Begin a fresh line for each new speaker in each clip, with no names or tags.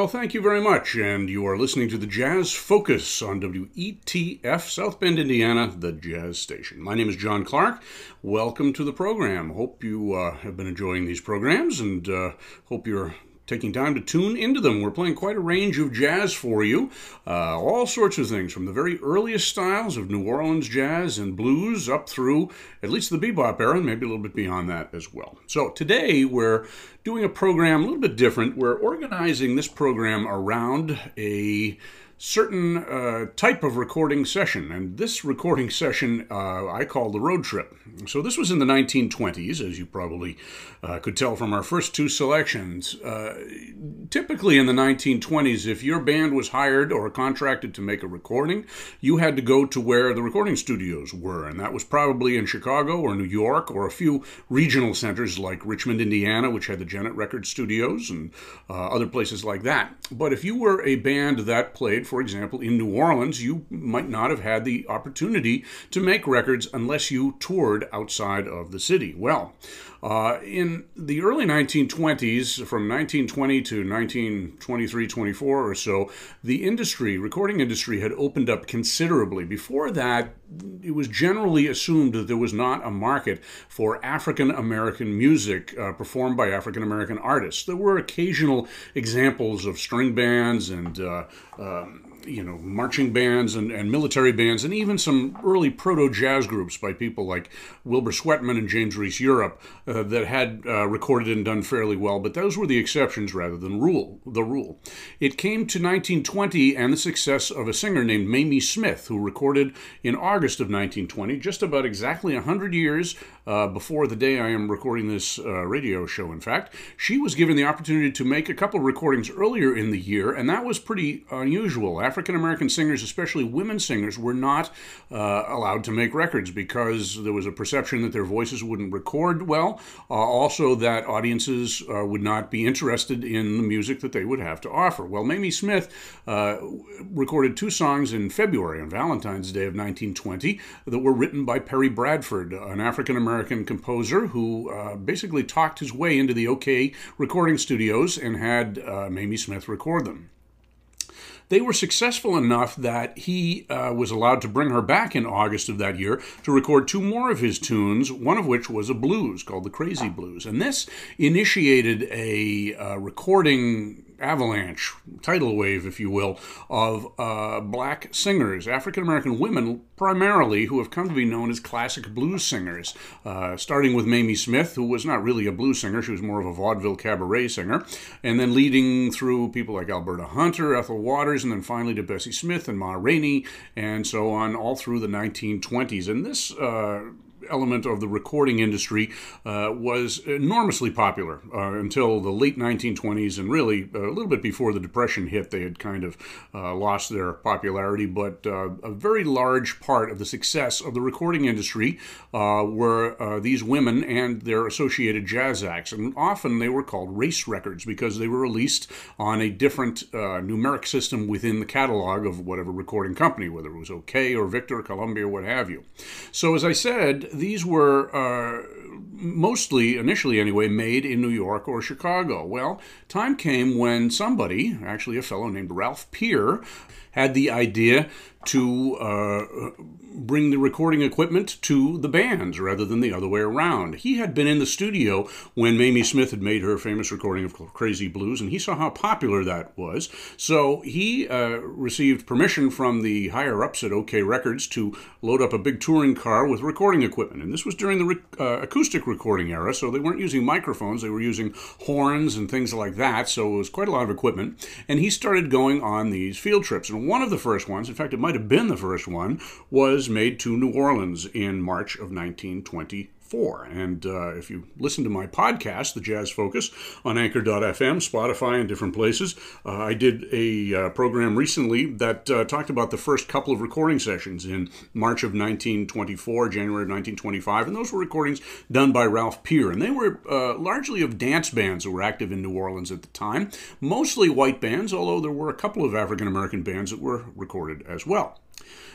Well, thank you very much. And you are listening to the Jazz Focus on WETF, South Bend, Indiana, the jazz station. My name is John Clark. Welcome to the program. Hope you uh, have been enjoying these programs and uh, hope you're taking time to tune into them. We're playing quite a range of jazz for you, uh, all sorts of things from the very earliest styles of New Orleans jazz and blues up through at least the bebop era, and maybe a little bit beyond that as well. So today we're doing a program a little bit different. We're organizing this program around a certain uh, type of recording session. And this recording session uh, I call the road trip. So this was in the 1920s, as you probably uh, could tell from our first two selections. Uh, typically in the 1920s, if your band was hired or contracted to make a recording, you had to go to where the recording studios were. And that was probably in Chicago or New York or a few regional centers like Richmond, Indiana, which had the Gennett Record Studios and uh, other places like that. But if you were a band that played for example, in New Orleans, you might not have had the opportunity to make records unless you toured outside of the city. Well, uh, in the early 1920s, from 1920 to 1923, 24 or so, the industry, recording industry, had opened up considerably. Before that, it was generally assumed that there was not a market for African American music uh, performed by African American artists. There were occasional examples of string bands and uh, um, you know, marching bands and, and military bands, and even some early proto jazz groups by people like Wilbur Sweatman and James Reese Europe uh, that had uh, recorded and done fairly well. But those were the exceptions rather than rule. The rule. It came to 1920 and the success of a singer named Mamie Smith, who recorded in August of 1920, just about exactly 100 years uh, before the day I am recording this uh, radio show. In fact, she was given the opportunity to make a couple recordings earlier in the year, and that was pretty unusual. African American singers, especially women singers, were not uh, allowed to make records because there was a perception that their voices wouldn't record well. Uh, also, that audiences uh, would not be interested in the music that they would have to offer. Well, Mamie Smith uh, recorded two songs in February on Valentine's Day of 1920 that were written by Perry Bradford, an African American composer who uh, basically talked his way into the OKeh recording studios and had uh, Mamie Smith record them they were successful enough that he uh, was allowed to bring her back in August of that year to record two more of his tunes, one of which was a blues called the Crazy Blues. And this initiated a uh, recording avalanche, tidal wave, if you will, of uh, black singers, African American women primarily, who have come to be known as classic blues singers, uh, starting with Mamie Smith, who was not really a blues singer, she was more of a vaudeville cabaret singer, and then leading through people like Alberta Hunter, Ethel Waters, and then finally to Bessie Smith and Ma Rainey, and so on, all through the 1920s. And this uh, element of the recording industry uh, was enormously popular uh, until the late 1920s, and really a little bit before the Depression hit, they had kind of uh, lost their popularity. But uh, a very large part of the success of the recording industry uh, were these women and their associated jazz acts, and often they were called race records because they were released on a different numeric system within the catalog of whatever recording company, whether it was OKeh or Victor, Columbia, what have you. So, as I said, these were uh, mostly, initially anyway, made in New York or Chicago. Well, time came when somebody, actually a fellow named Ralph Peer, had the idea to uh, bring the recording equipment to the bands rather than the other way around. He had been in the studio when Mamie Smith had made her famous recording of Crazy Blues, and he saw how popular that was. So he uh, received permission from the higher ups at OKeh Records to load up a big touring car with recording equipment. And this was during the uh, acoustic recording era, so they weren't using microphones, they were using horns and things like that. So it was quite a lot of equipment. And he started going on these field trips. And one of the first ones, in fact, it might have been the first one, was made to New Orleans in March of 1920 four. And uh, if you listen to my podcast, The Jazz Focus, on Anchor.fm, Spotify, and different places, uh, I did a uh, program recently that uh, talked about the first couple of recording sessions in March of 1924, January of 1925. And those were recordings done by Ralph Peer. And they were uh, largely of dance bands that were active in New Orleans at the time, mostly white bands, although there were a couple of African American bands that were recorded as well.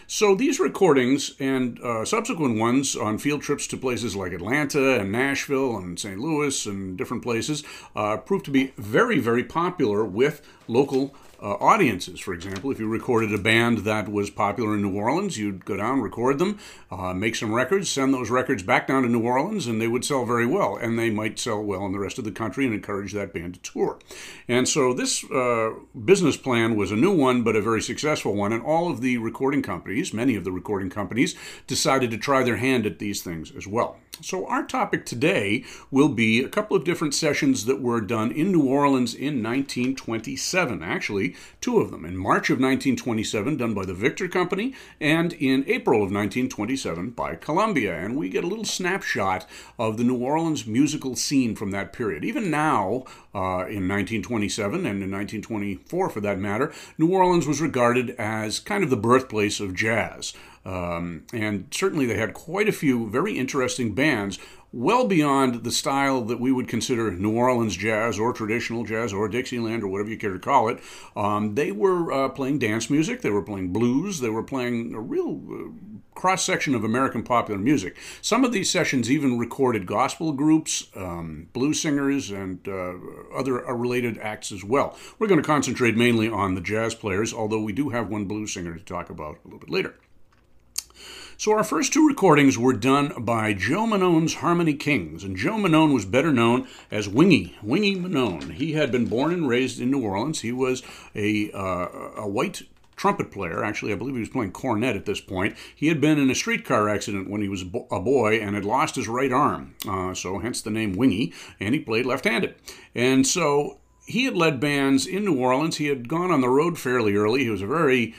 So these recordings and uh, subsequent ones on field trips to places like Atlanta and Nashville and St. Louis and different places uh, proved to be very, very popular with local uh, audiences. For example, if you recorded a band that was popular in New Orleans, you'd go down, record them, uh, make some records, send those records back down to New Orleans, and they would sell very well. And they might sell well in the rest of the country and encourage that band to tour. And so this uh, business plan was a new one, but a very successful one. And all of the recording companies, many of the recording companies, decided to try their hand at these things as well. So, our topic today will be a couple of different sessions that were done in New Orleans in 1927. Actually, two of them. In March of 1927, done by the Victor Company, and in April of 1927 by Columbia. And we get a little snapshot of the New Orleans musical scene from that period. Even now, uh, in 1927 and in 1924 for that matter, New Orleans was regarded as kind of the birthplace of jazz. Um, and certainly they had quite a few very interesting bands, well beyond the style that we would consider New Orleans jazz or traditional jazz or Dixieland or whatever you care to call it. Um, they were uh, playing dance music, they were playing blues, they were playing a real uh, cross section of American popular music. Some of these sessions even recorded gospel groups, um, blues singers, and uh, other uh, related acts as well. We're going to concentrate mainly on the jazz players, although we do have one blues singer to talk about a little bit later. So our first two recordings were done by Joe Manone's Harmony Kings, and Joe Manone was better known as Wingy, Wingy Manone. He had been born and raised in New Orleans. He was a, uh, a white trumpet player. Actually, I believe he was playing cornet at this point. He had been in a streetcar accident when he was a boy and had lost his right arm, uh, so hence the name Wingy, and he played left handed. And so he had led bands in New Orleans. He had gone on the road fairly early. He was a very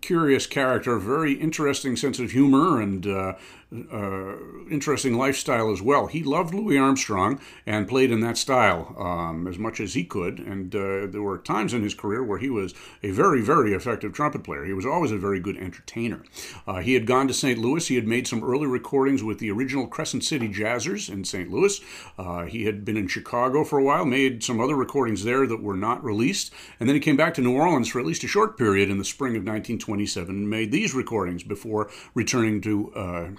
curious character, very interesting sense of humor, and uh, uh, interesting lifestyle as well. He loved Louis Armstrong and played in that style um, as much as he could. And uh, there were times in his career where he was a very, very effective trumpet player. He was always a very good entertainer. Uh, he had gone to St. Louis. He had made some early recordings with the original Crescent City Jazzers in St. Louis. Uh, he had been in Chicago for a while, made some other recordings there that were not released. And then he came back to New Orleans for at least a short period in the spring of 1927 and made these recordings before returning to uh,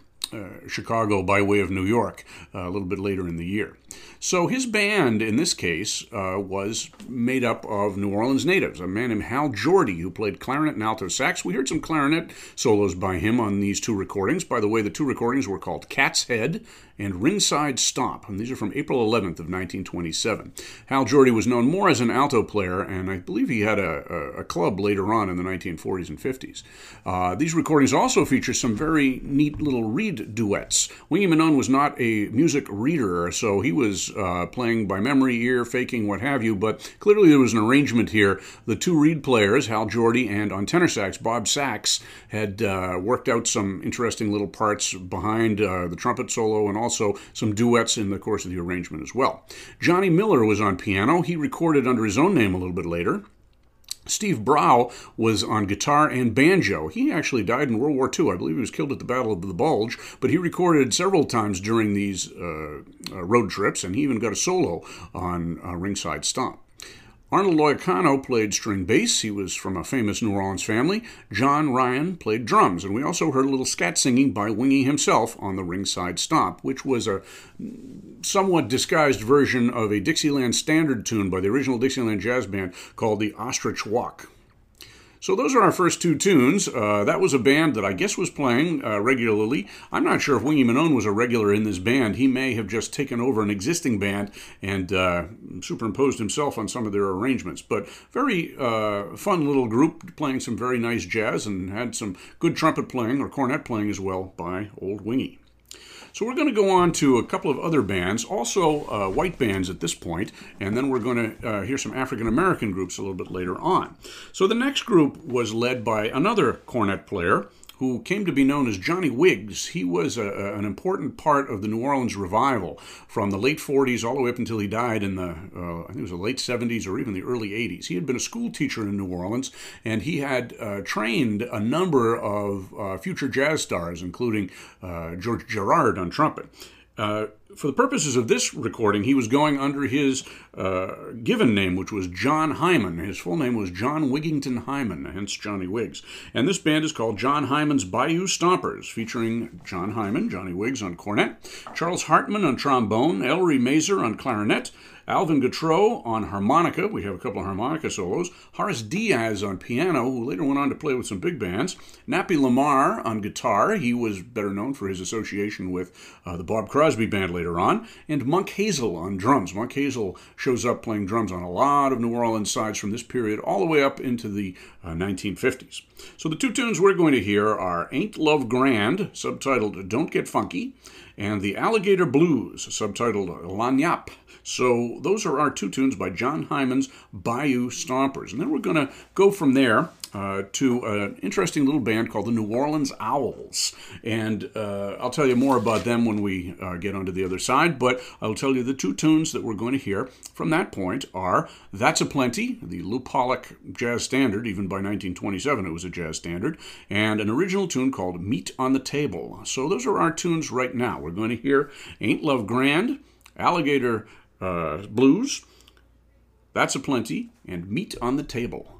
Chicago by way of New York uh, a little bit later in the year. So his band, in this case, uh, was made up of New Orleans natives. A man named Hal Jordy, who played clarinet and alto sax. We heard some clarinet solos by him on these two recordings. By the way, the two recordings were called Cat's Head and Ringside Stomp, and these are from April 11th of 1927. Hal Jordy was known more as an alto player, and I believe he had a, a, a club later on in the 1940s and 50s. Uh, these recordings also feature some very neat little reed duets. Wingy Manone was not a music reader, so he was uh, playing by memory, ear, faking, what have you, but clearly there was an arrangement here. The two reed players, Hal Jordy and on tenor sax, Bob Sachs, had uh, worked out some interesting little parts behind uh, the trumpet solo and also some duets in the course of the arrangement as well. Johnny Miller was on piano. He recorded under his own name a little bit later. Steve Brou was on guitar and banjo. He actually died in World War II. I believe he was killed at the Battle of the Bulge, but he recorded several times during these uh, uh, road trips, and he even got a solo on uh, Ringside Stomp. Arnold Loiacano played string bass. He was from a famous New Orleans family. John Ryan played drums. And we also heard a little scat singing by Wingy himself on the Ringside Stomp, which was a somewhat disguised version of a Dixieland standard tune by the original Dixieland Jazz Band called the Ostrich Walk. So those are our first two tunes. Uh, that was a band that I guess was playing uh, regularly. I'm not sure if Wingy Manone was a regular in this band. He may have just taken over an existing band and uh, superimposed himself on some of their arrangements. But very uh, fun little group playing some very nice jazz and had some good trumpet playing or cornet playing as well by old Wingy. So we're going to go on to a couple of other bands, also uh, white bands at this point, and then we're going to uh, hear some African American groups a little bit later on. So the next group was led by another cornet player who came to be known as Johnny Wiggs. He was a, a, an important part of the New Orleans revival from the late 40s all the way up until he died in the, uh, I think it was the late 70s or even the early 80s. He had been a school teacher in New Orleans and he had uh, trained a number of uh, future jazz stars, including uh, George Girard on trumpet. Uh, for the purposes of this recording, he was going under his uh, given name, which was John Hyman. His full name was John Wigginton Hyman, hence Johnny Wiggs. And this band is called John Hyman's Bayou Stompers, featuring John Hyman, Johnny Wiggs on cornet, Charles Hartman on trombone, Ellery Mazer on clarinet, Alvin Gautreaux on harmonica. We have a couple of harmonica solos. Horace Diaz on piano, who later went on to play with some big bands. Nappy Lamare on guitar. He was better known for his association with uh, the Bob Crosby Band later on. And Monk Hazel on drums. Monk Hazel shows up playing drums on a lot of New Orleans sides from this period all the way up into the uh, 1950s. So the two tunes we're going to hear are Ain't Love Grand, subtitled Don't Get Funky, and The Alligator Blues, subtitled Lagniappe. So those are our two tunes by John Hyman's Bayou Stompers. And then we're going to go from there uh, to an interesting little band called the New Orleans Owls. And uh, I'll tell you more about them when we uh, get onto the other side, but I'll tell you the two tunes that we're going to hear from that point are That's a Plenty, the Lew Pollack jazz standard, even by 1927 it was a jazz standard, and an original tune called Meat on the Table. So those are our tunes right now. We're going to hear Ain't Love Grand, Alligator uh, blues, that's a plenty, and meat on the table.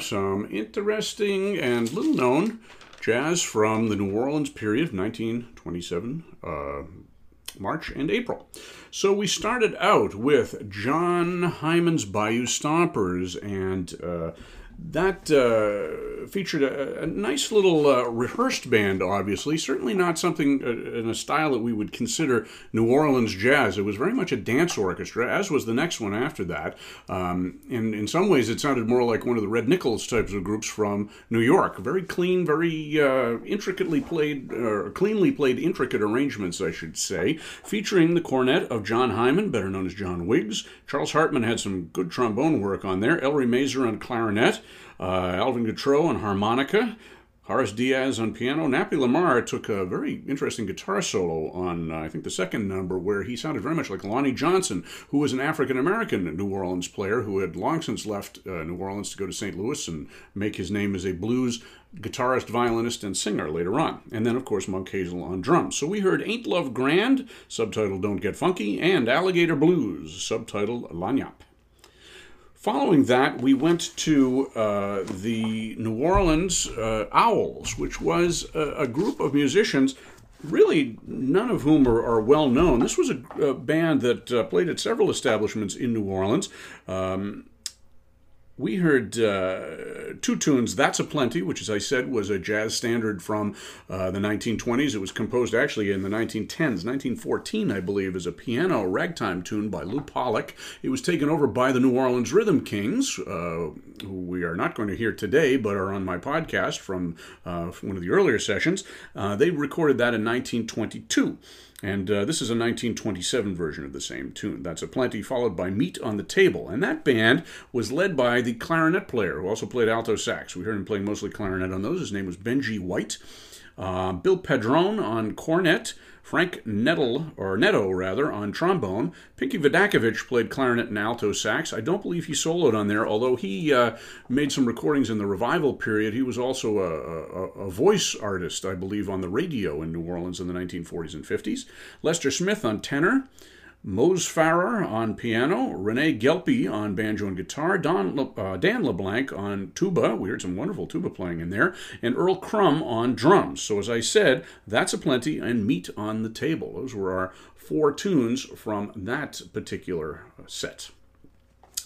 Have some interesting and little known jazz from the New Orleans period, 1927, uh, March and April. So we started out with John Hyman's Bayou Stompers and uh, that uh, featured a, a, nice little uh, rehearsed band, obviously. Certainly not something uh, in a style that we would consider New Orleans jazz. It was very much a dance orchestra, as was the next one after that. Um, and in some ways, it sounded more like one of the Red Nichols types of groups from New York. Very clean, very uh, intricately played, or cleanly played, intricate arrangements, I should say, featuring the cornet of John Hyman, better known as John Wiggs. Charles Hartman had some good trombone work on there. Ellery Mazer on clarinet uh, Alvin Gautreaux on harmonica, Horace Diaz on piano. Nappy Lamare took a very interesting guitar solo on, uh, I think, the second number, where he sounded very much like Lonnie Johnson, who was an African American New Orleans player who had long since left uh, New Orleans to go to St. Louis and make his name as a blues guitarist, violinist, and singer later on. And then, of course, Monk Hazel on drums. So we heard Ain't Love Grand, subtitled Don't Get Funky, and Alligator Blues, subtitled Lagniappe. Following that, we went to uh, the New Orleans uh, Owls, which was a, a, group of musicians, really none of whom are, are well known. This was a, a band that uh, played at several establishments in New Orleans. Um, we heard uh, two tunes, That's a Plenty, which, as I said, was a jazz standard from uh, the 1920s. It was composed actually in the 1910s. 1914, I believe, is a piano ragtime tune by Lew Pollack. It was taken over by the New Orleans Rhythm Kings, uh, who we are not going to hear today, but are on my podcast from, uh, from one of the earlier sessions. Uh, they recorded that in 1922. And uh, this is a 1927 version of the same tune. That's a plenty, followed by Meat on the Table. And that band was led by the clarinet player who also played alto sax. We heard him playing mostly clarinet on those. His name was Benji White. Uh, Bill Padron on cornet. Frank Nettle, or Netto rather, on trombone. Pinky Vidacovich played clarinet and alto sax. I don't believe he soloed on there, although he uh, made some recordings in the revival period. He was also a, a, a, voice artist, I believe, on the radio in New Orleans in the 1940s and 50s. Lester Smith on tenor. Mose Ferrer on piano, Renee Gelpi on banjo and guitar, Don Le, uh, Dan LeBlanc on tuba. We heard some wonderful tuba playing in there, and Earl Crumb on drums. So, as I said, that's a plenty, and meat on the table. Those were our four tunes from that particular set.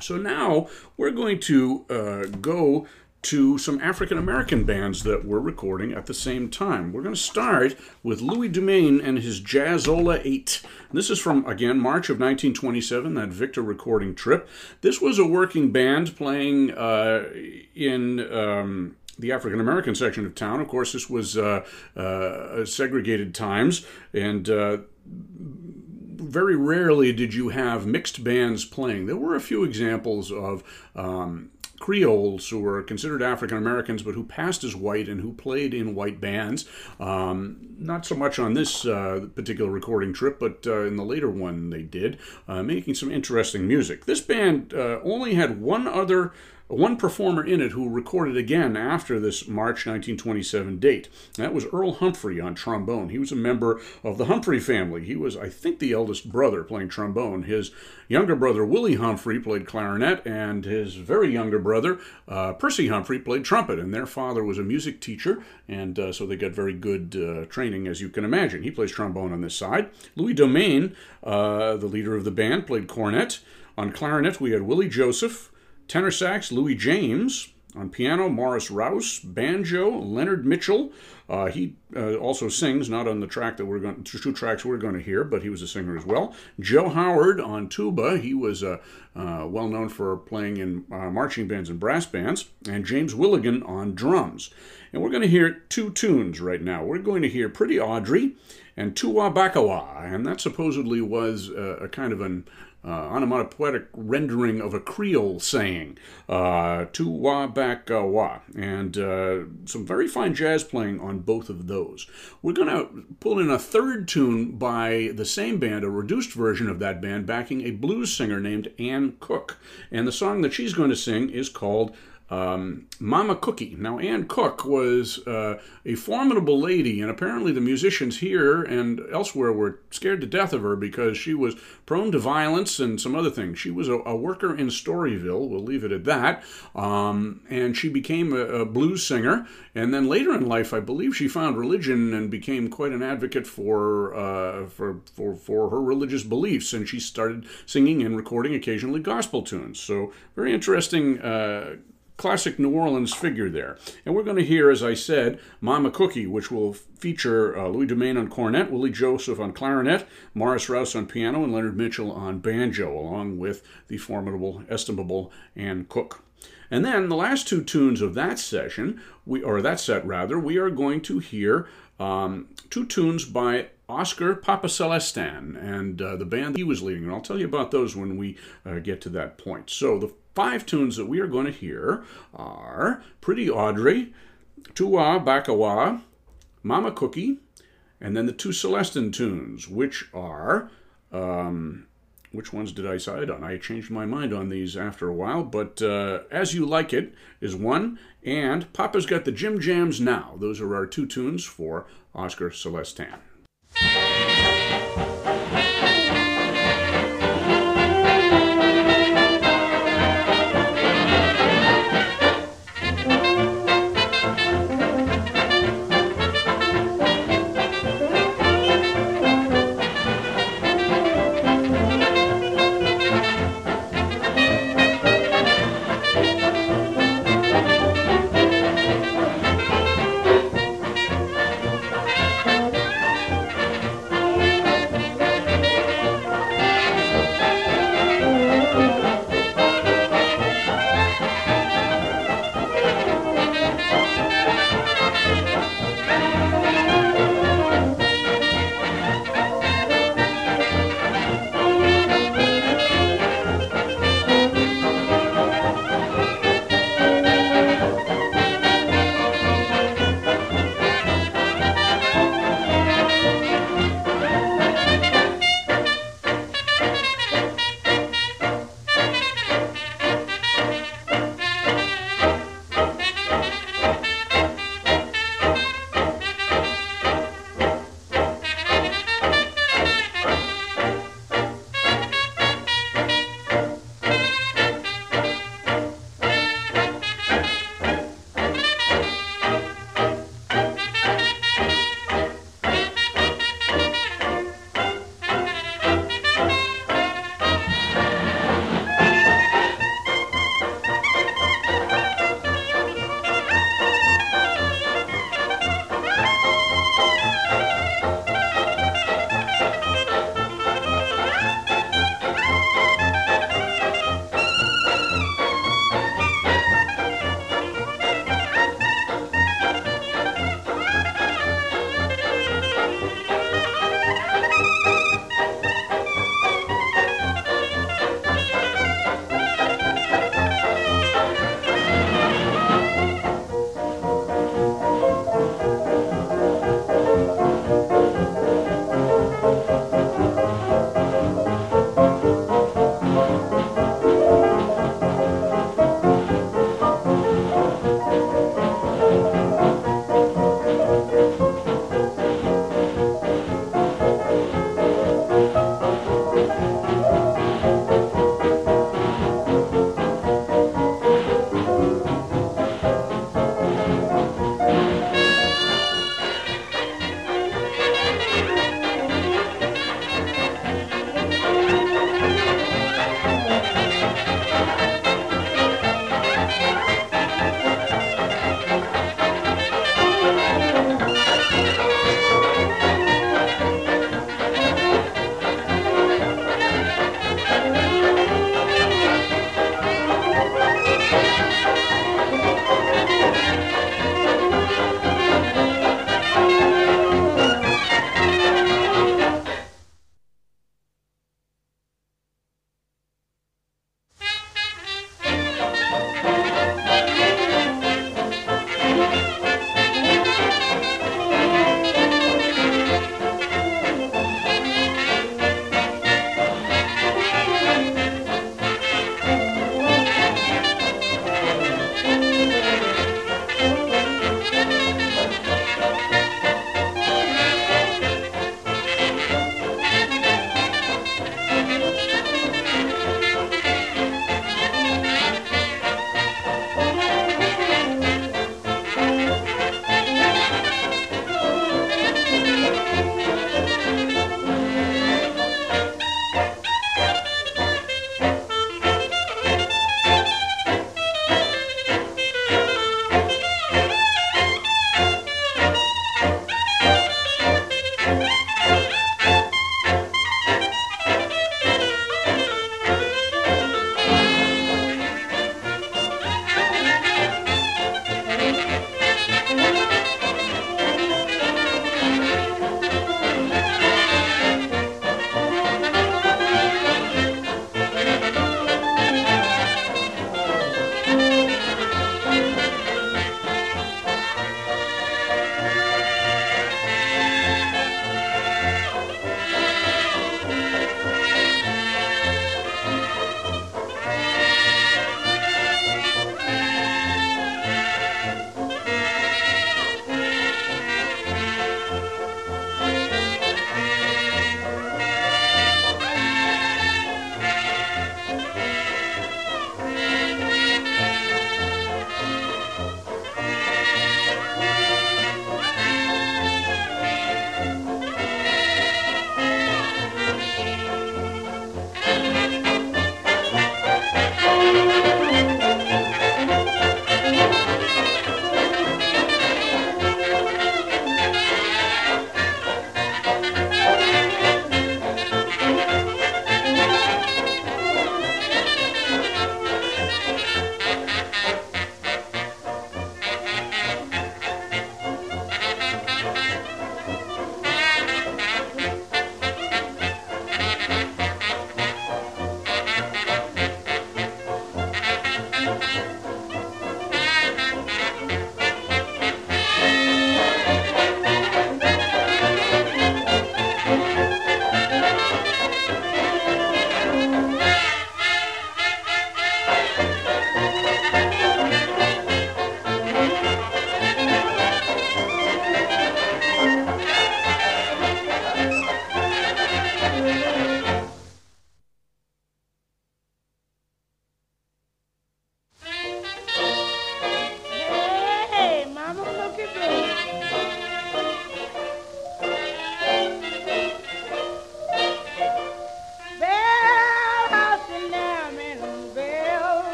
So now we're going to uh, go to some African American bands that were recording at the same time. We're going to start with Louis Dumaine and his Jazzola 8. This is from, again, March of 1927, that Victor recording trip. This was a working band playing uh, in. Um, the African American section of town. Of course, this was uh, uh, segregated times, and uh, very rarely did you have mixed bands playing. There were a few examples of um, Creoles who were considered African Americans but who passed as white and who played in white bands. Um, not so much on this uh, particular recording trip, but uh, in the later one they did, uh, making some interesting music. This band uh, only had one other one performer in it who recorded again after this March 1927 date. That was Earl Humphrey on trombone. He was a member of the Humphrey family. He was, I think, the eldest brother playing trombone. His younger brother, Willie Humphrey, played clarinet, and his very younger brother, uh, Percy Humphrey, played trumpet. And their father was a music teacher, and uh, so they got very good uh, training, as you can imagine. He plays trombone on this side. Louis Dumaine, uh, the leader of the band, played cornet. On clarinet, we had Willie Joseph. Tenor sax, Louis James. On piano, Morris Rouse. Banjo, Leonard Mitchell. Uh, he uh, also sings, not on the track that we're going, to two tracks we're going to hear, but he was a singer as well. Joe Howard on tuba. He was uh, uh well known for playing in uh, marching bands and brass bands. And James Willigan on drums. And we're going to hear two tunes right now. We're going to hear Pretty Audrey and Tuwa Bakawa. And that supposedly was uh, a kind of an uh, onomatopoetic rendering of a Creole saying, uh, tu wa back uh, wa, and uh, some very fine jazz playing on both of those. We're going to pull in a third tune by the same band, a reduced version of that band, backing a blues singer named Ann Cook. And the song that she's going to sing is called um, Mama Cookie. Now, Ann Cook was uh, a formidable lady, and apparently the musicians here and elsewhere were scared to death of her because she was prone to violence and some other things. She was a, a worker in Storyville, we'll leave it at that, um, and she became a, a, blues singer. And then later in life, I believe she found religion and became quite an advocate for, uh, for, for, for her religious beliefs, and she started singing and recording occasionally gospel tunes. So, very interesting. Uh, classic New Orleans figure there. And we're going to hear, as I said, Mama Cookie, which will feature uh, Louis Dumaine on cornet, Willie Joseph on clarinet, Morris Rouse on piano, and Leonard Mitchell on banjo, along with the formidable, estimable Ann Cook. And then the last two tunes of that session, we or that set rather, we are going to hear um, two tunes by Oscar Papa Celestin and uh, the band he was leading. And I'll tell you about those when we uh, get to that point. So the five tunes that we are going to hear are Pretty Audrey, Tua Bakawa, Mama Cookie, and then the two Celestin tunes, which are um, which ones did I decide on? I changed my mind on these after a while, but uh, As You Like It is one, and Papa's Got the Jim Jams Now. Those are our two tunes for Oscar Celestin.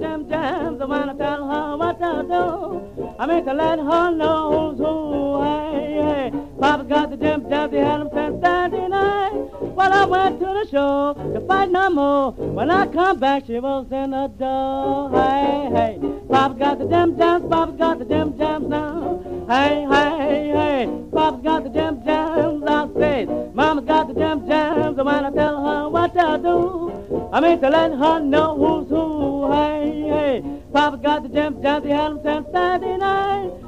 jam jam, so when I tell her what I do, I mean to let her know who. I am. Papa got the jam jam, the hell I'm standing tonight. Well, I went to the show to fight no more. When I come back, she was in the door. Hey, hey, Papa's got the jam jams, Papa's got the jam jams now.
Hey, hey,
hey, Papa's got the jam jams. I said, Mama's got the jam jams, And when I tell her what to do, I mean to let her know who's who. Hey, hey, Papa's got the jam jams, He had them since night.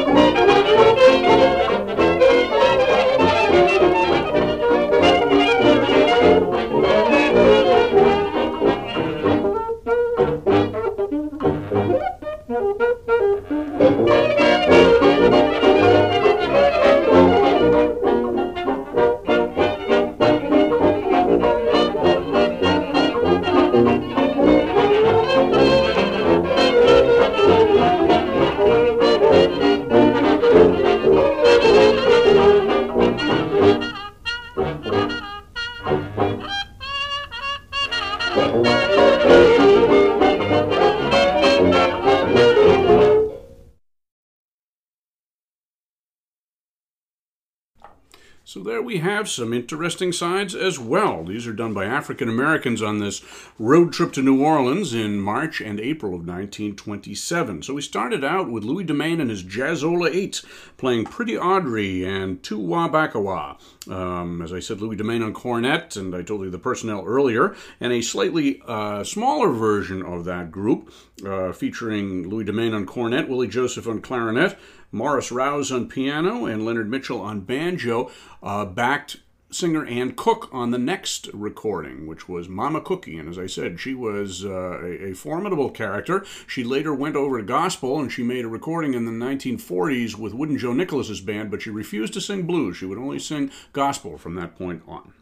we have some interesting sides as well. These are done by African Americans on this road trip to New Orleans in March and April of 1927. So we started out with Louis Dumaine and his Jazzola 8 playing Pretty Audrey and Tu Wah Bakawa. Um, as I said, Louis Dumaine on cornet, and I told you the personnel earlier, and a slightly uh, smaller version of that group uh, featuring Louis Dumaine on cornet, Willie Joseph on clarinet, Morris Rouse on piano and Leonard Mitchell on banjo, uh, backed singer Ann Cook on the next recording, which was Mama Cookie. And as I said, she was uh, a, a, formidable character. She later went over to gospel and she made a recording in the 1940s with Wooden Joe Nicholas's band, but she refused to sing blues. She would only sing gospel from that point on.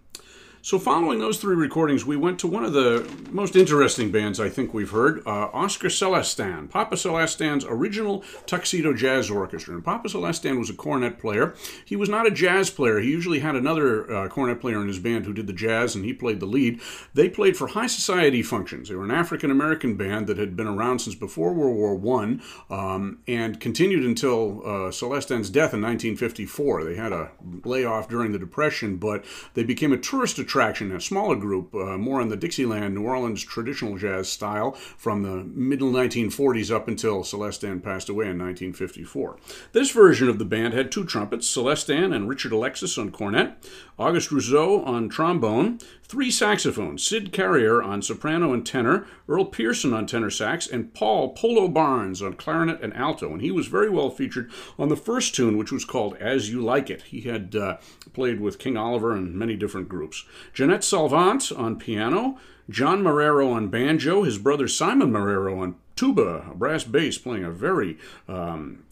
So, following those three recordings, we went to one of the most interesting bands I think we've heard uh, Oscar Celestin, Papa Celestin's original Tuxedo Jazz Orchestra. And Papa Celestin was a cornet player. He was not a jazz player, he usually had another uh, cornet player in his band who did the jazz and he played the lead. They played for high society functions. They were an African American band that had been around since before World War I um, and continued until uh, Celestin's death in 1954. They had a layoff during the Depression, but they became a tourist attraction, a smaller group, uh, more in the Dixieland, New Orleans traditional jazz style from the middle 1940s up until Celestin passed away in 1954. This version of the band had two trumpets, Celestin and Richard Alexis on cornet, Auguste Rousseau on trombone, three saxophones, Sid Carriere on soprano and tenor, Earl Pierson on tenor sax, and Paul Polo Barnes on clarinet and alto. And he was very well featured on the first tune, which was called As You Like It. He had uh, played with King Oliver and many different groups. Jeanette Salvant on piano, John Marrero on banjo, his brother Simon Marrero on tuba, a brass bass, playing a very um,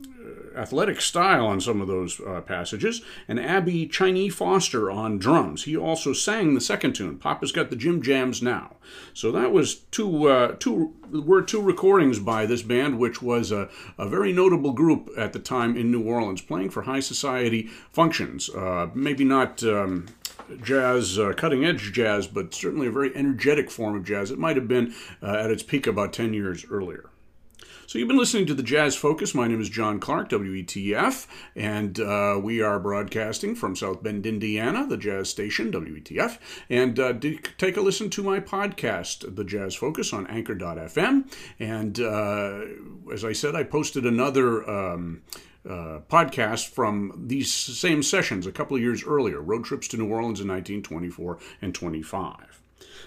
athletic style on some of those uh, passages, and Abby Chinese Foster on drums. He also sang the second tune, Papa's Got the Jim Jams Now. So that was two, uh, two were two recordings by this band, which was a, a very notable group at the time in New Orleans, playing for high society functions. Uh, maybe not um, jazz, uh, cutting edge jazz, but certainly a very energetic form of jazz. It might have been uh, at its peak about 10 years earlier. So you've been listening to the Jazz Focus. My name is John Clark, WETF, and uh, we are broadcasting from South Bend, Indiana, the jazz station, WETF. And uh, take a listen to my podcast, The Jazz Focus, on Anchor.fm. And uh, as I said, I posted another. Um, uh, podcast from these same sessions a couple of years earlier road trips to New Orleans in 1924 and 25.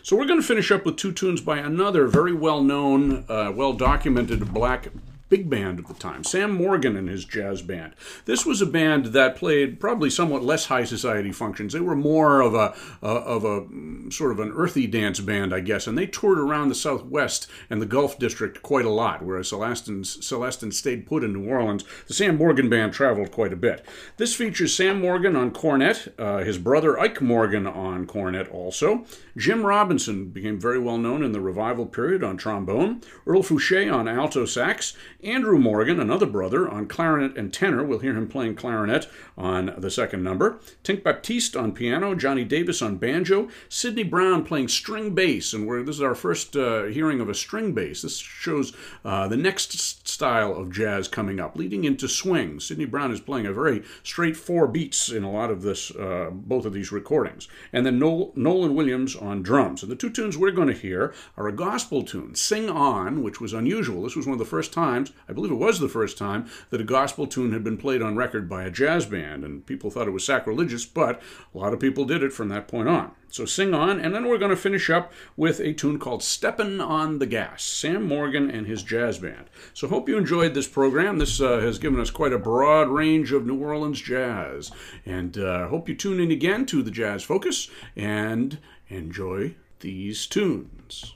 So we're going to finish up with two tunes by another very well known, uh, well documented black big band of the time, Sam Morgan and his jazz band. This was a band that played probably somewhat less high society functions. They were more of a uh, of a mm, sort of an earthy dance band, I guess, and they toured around the Southwest and the Gulf District quite a lot. Whereas Celestin Celestin stayed put in New Orleans, the Sam Morgan band traveled quite a bit. This features Sam Morgan on cornet, uh, his brother Ike Morgan on cornet, also Jim Robinson became very well known in the revival period on trombone, Earl Fouché on alto sax Andrew Morgan, another brother, on clarinet and tenor. We'll hear him playing clarinet on the second number. Tink Baptiste on piano, Johnny Davis on banjo, Sidney Brown playing string bass, and this is our first uh, hearing of a string bass. This shows uh, the next style of jazz coming up, leading into swing. Sidney Brown is playing a very straight four beats in a lot of this, uh, both of these recordings. And then Nolan Williams on drums. And the two tunes we're going to hear are a gospel tune, Sing On, which was unusual. This was one of the first times times, I believe it was the first time, that a gospel tune had been played on record by a jazz band, and people thought it was sacrilegious, but a lot of people did it from that point on. So sing on, and then we're going to finish up with a tune called Steppin' on the Gas, Sam Morgan and his jazz band. So hope you enjoyed this program. This uh, has given us quite a broad range of New Orleans jazz, and uh, hope you tune in again to the Jazz Focus and enjoy these tunes.